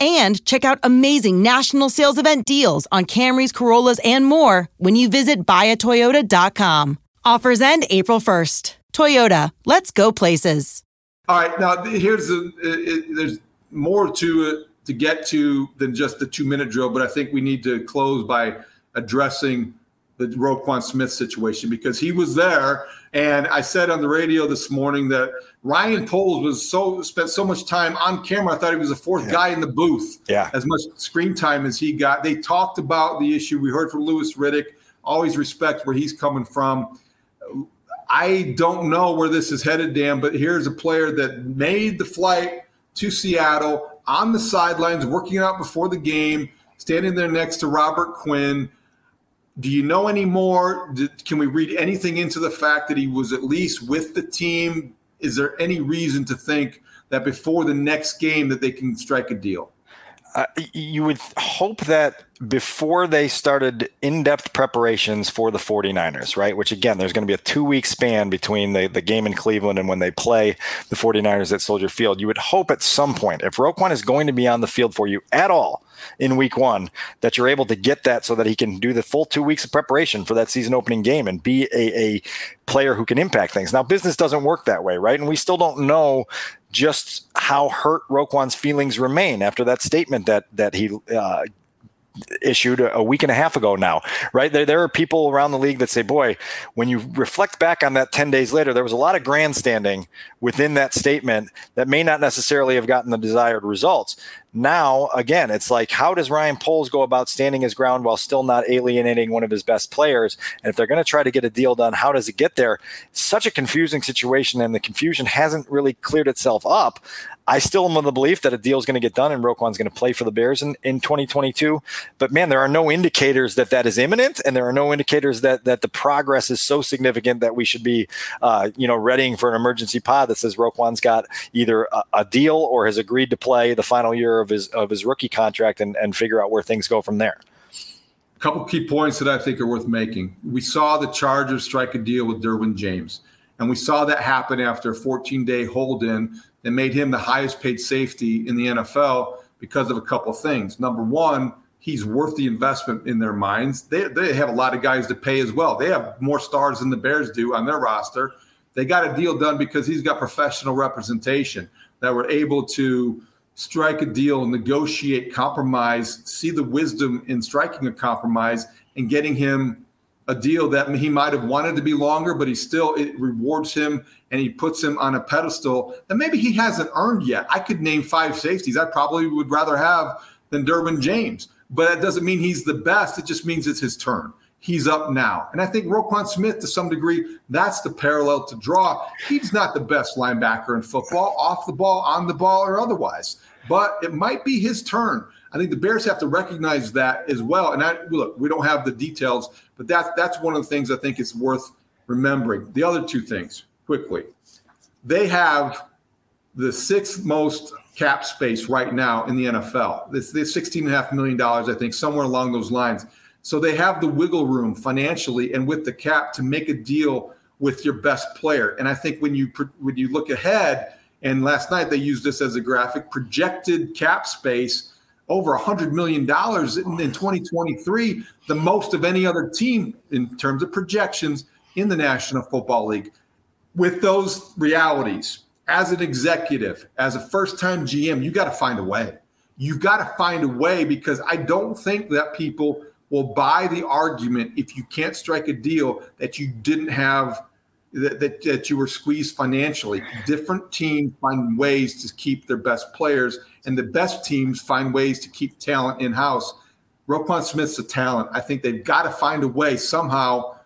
and check out amazing national sales event deals on Camrys, Corollas, and more when you visit buyatoyota.com. Offers end April 1st. Toyota, let's go places. All right, now here's the it, there's more to it to get to than just the two minute drill, but I think we need to close by addressing the Roquan Smith situation because he was there. And I said on the radio this morning that Ryan Poles was so spent so much time on camera. I thought he was the fourth yeah. guy in the booth. Yeah. As much screen time as he got. They talked about the issue. We heard from Louis Riddick. Always respect where he's coming from. I don't know where this is headed, Dan, but here's a player that made the flight to Seattle on the sidelines, working out before the game, standing there next to Robert Quinn do you know any more? Can we read anything into the fact that he was at least with the team? Is there any reason to think that before the next game that they can strike a deal? Uh, you would hope that before they started in-depth preparations for the 49ers, right? Which again, there's going to be a two-week span between the, the game in Cleveland and when they play the 49ers at Soldier Field. You would hope at some point, if Roquan is going to be on the field for you at all in week one, that you're able to get that so that he can do the full two weeks of preparation for that season opening game and be a, a player who can impact things. Now, business doesn't work that way, right? And we still don't know just how hurt Roquan's feelings remain after that statement that that he uh, issued a week and a half ago now, right? There, there are people around the league that say, boy, when you reflect back on that 10 days later, there was a lot of grandstanding within that statement that may not necessarily have gotten the desired results. Now, again, it's like, how does Ryan Poles go about standing his ground while still not alienating one of his best players? And if they're going to try to get a deal done, how does it get there? Such a confusing situation, and the confusion hasn't really cleared itself up. I still am of the belief that a deal is going to get done and Roquan's going to play for the Bears in, in 2022. But man, there are no indicators that that is imminent, and there are no indicators that that the progress is so significant that we should be, uh, you know, readying for an emergency pod that says Roquan's got either a, a, deal or has agreed to play the final year of his of his rookie contract and, and figure out where things go from there. A couple key points that I think are worth making. We saw the Chargers strike a deal with Derwin James. And we saw that happen after a 14 day hold in that made him the highest paid safety in the NFL because of a couple things. Number one, he's worth the investment in their minds. They, they have a lot of guys to pay as well. They have more stars than the Bears do on their roster. They got a deal done because he's got professional representation that were able to strike a deal, negotiate, compromise, see the wisdom in striking a compromise and getting him a deal that he might have wanted to be longer, but he still it rewards him and he puts him on a pedestal that maybe he hasn't earned yet. I could name five safeties I probably would rather have than Derwin James, but that doesn't mean he's the best. It just means it's his turn. he's up now. And I think Roquan Smith, to some degree, that's the parallel to draw. He's not the best linebacker in football, off the ball, on the ball, or otherwise. But it might be his turn. I think the Bears have to recognize that as well. And I, look, we don't have the details, but that's that's one of the things I think is worth remembering. The other two things, quickly, they have the sixth most cap space right now in the NFL. This, this $16.5 million, I think, somewhere along those lines. So they have the wiggle room financially and with the cap to make a deal with your best player. And I think when you when you look ahead, and last night they used this as a graphic, projected cap space over $100 million in, in 2023, the most of any other team in terms of projections in the National Football League. With those realities, as an executive, as a first time GM, you got to find a way. You've got to find a way because I don't think that people will buy the argument if you can't strike a deal that you didn't have that, that, that, you were squeezed financially. Different teams find ways to keep their best players, and the best teams find ways to keep talent in house. Roquan Smith's a talent. I think they've got to find a way somehow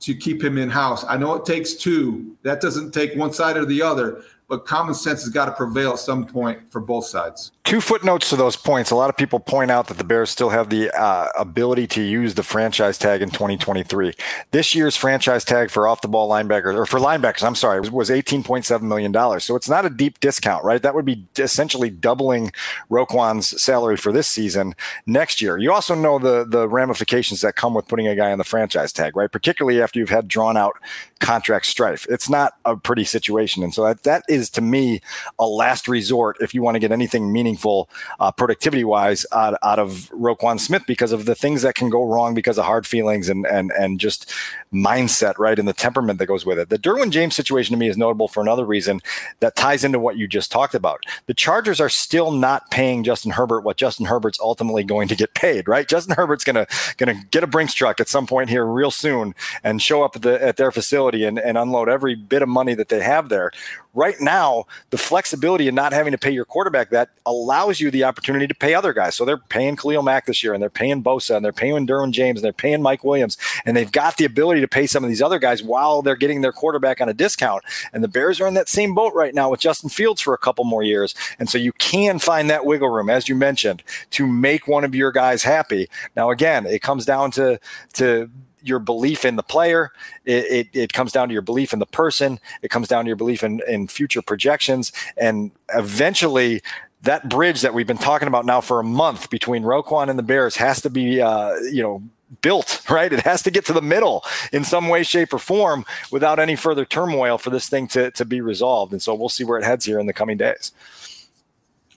to keep him in house. I know it takes two. That doesn't take one side or the other, but common sense has got to prevail at some point for both sides. Two footnotes to those points. A lot of people point out that the Bears still have the uh, ability to use the franchise tag in 2023. This year's franchise tag for off the ball linebackers, or for linebackers, I'm sorry, was, was $18.7 million. So it's not a deep discount, right? That would be essentially doubling Roquan's salary for this season next year. You also know the, the ramifications that come with putting a guy on the franchise tag, right? Particularly after you've had drawn out contract strife. It's not a pretty situation. And so that, that is, to me, a last resort if you want to get anything meaningful meaningful uh, productivity wise out, out of Roquan Smith because of the things that can go wrong because of hard feelings and and and just mindset, right, and the temperament that goes with it. The Derwin James situation to me is notable for another reason that ties into what you just talked about. The Chargers are still not paying Justin Herbert what Justin Herbert's ultimately going to get paid, right? Justin Herbert's gonna gonna get a Brinks truck at some point here real soon and show up at the at their facility and, and unload every bit of money that they have there right now, the flexibility in not having to pay your quarterback that allows you the opportunity to pay other guys. So they're paying Khalil Mack this year, and they're paying Bosa, and they're paying Derwin James, and they're paying Mike Williams, and they've got the ability to pay some of these other guys while they're getting their quarterback on a discount. And the Bears are in that same boat right now with Justin Fields for a couple more years, and so you can find that wiggle room, as you mentioned, to make one of your guys happy. Now, again, it comes down to to your belief in the player. It, it, it, comes down to your belief in the person. It comes down to your belief in, in future projections. And eventually, that bridge that we've been talking about now for a month between Roquan and the Bears has to be, uh, you know, built, right? It has to get to the middle in some way, shape, or form without any further turmoil for this thing to, to be resolved. And so we'll see where it heads here in the coming days.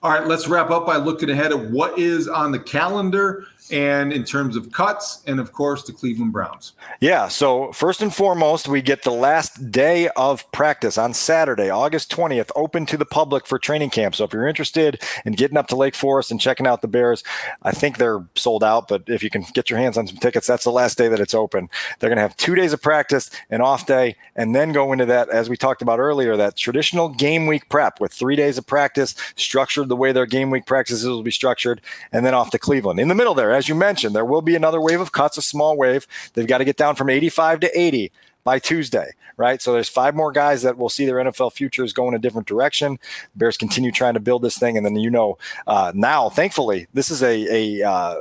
All right, let's wrap up by looking ahead at what is on the calendar and in terms of cuts, and of course, the Cleveland Browns. Yeah. So, first and foremost, we get the last day of practice on Saturday, August 20th, open to the public for training camp. So, if you're interested in getting up to Lake Forest and checking out the Bears, I think they're sold out, but if you can get your hands on some tickets, that's the last day that it's open. They're going to have two days of practice, an off day, and then go into that, as we talked about earlier, that traditional game week prep with three days of practice, structured the way their game week practices will be structured, and then off to Cleveland. In the middle there, as you mentioned, there will be another wave of cuts, a small wave. They've got to get down from 85 to 80 by Tuesday, right? So there's five more guys that will see their NFL futures go in a different direction. Bears continue trying to build this thing, and then you know uh, now, thankfully, this is a a uh,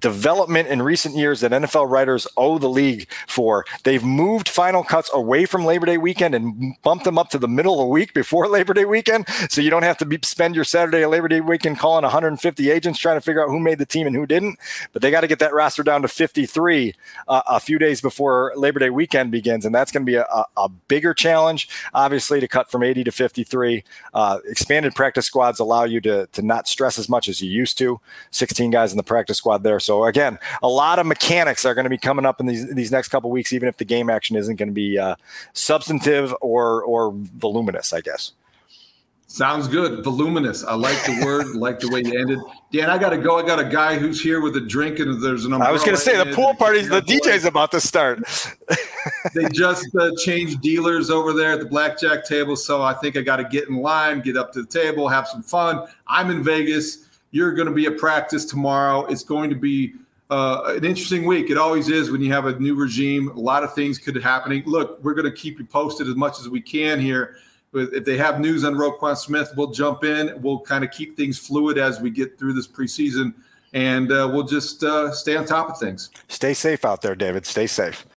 development in recent years that NFL writers owe the league for. They've moved final cuts away from Labor Day weekend and bumped them up to the middle of the week before Labor Day weekend. So you don't have to be, spend your Saturday Labor Day weekend calling 150 agents trying to figure out who made the team and who didn't. But they got to get that roster down to 53 uh, a few days before Labor Day weekend begins. And that's going to be a, a, a, bigger challenge, obviously, to cut from 80 to 53. Uh, expanded practice squads allow you to, to not stress as much as you used to. 16 guys in the practice squad there. So so again, a lot of mechanics are going to be coming up in these these next couple weeks, even if the game action isn't going to be uh, substantive or or voluminous, I guess. Sounds good. Voluminous. I like the word, like the way you ended. Dan, I got to go. I got a guy who's here with a drink, and there's an I was going to say the pool party's the DJ's about to start. they just uh, changed dealers over there at the blackjack table, so I think I got to get in line, get up to the table, have some fun. I'm in Vegas. You're going to be at practice tomorrow. It's going to be uh, an interesting week. It always is when you have a new regime. A lot of things could be happening. Look, we're going to keep you posted as much as we can here. If they have news on Roquan Smith, we'll jump in. We'll kind of keep things fluid as we get through this preseason, and uh, we'll just uh, stay on top of things. Stay safe out there, David. Stay safe.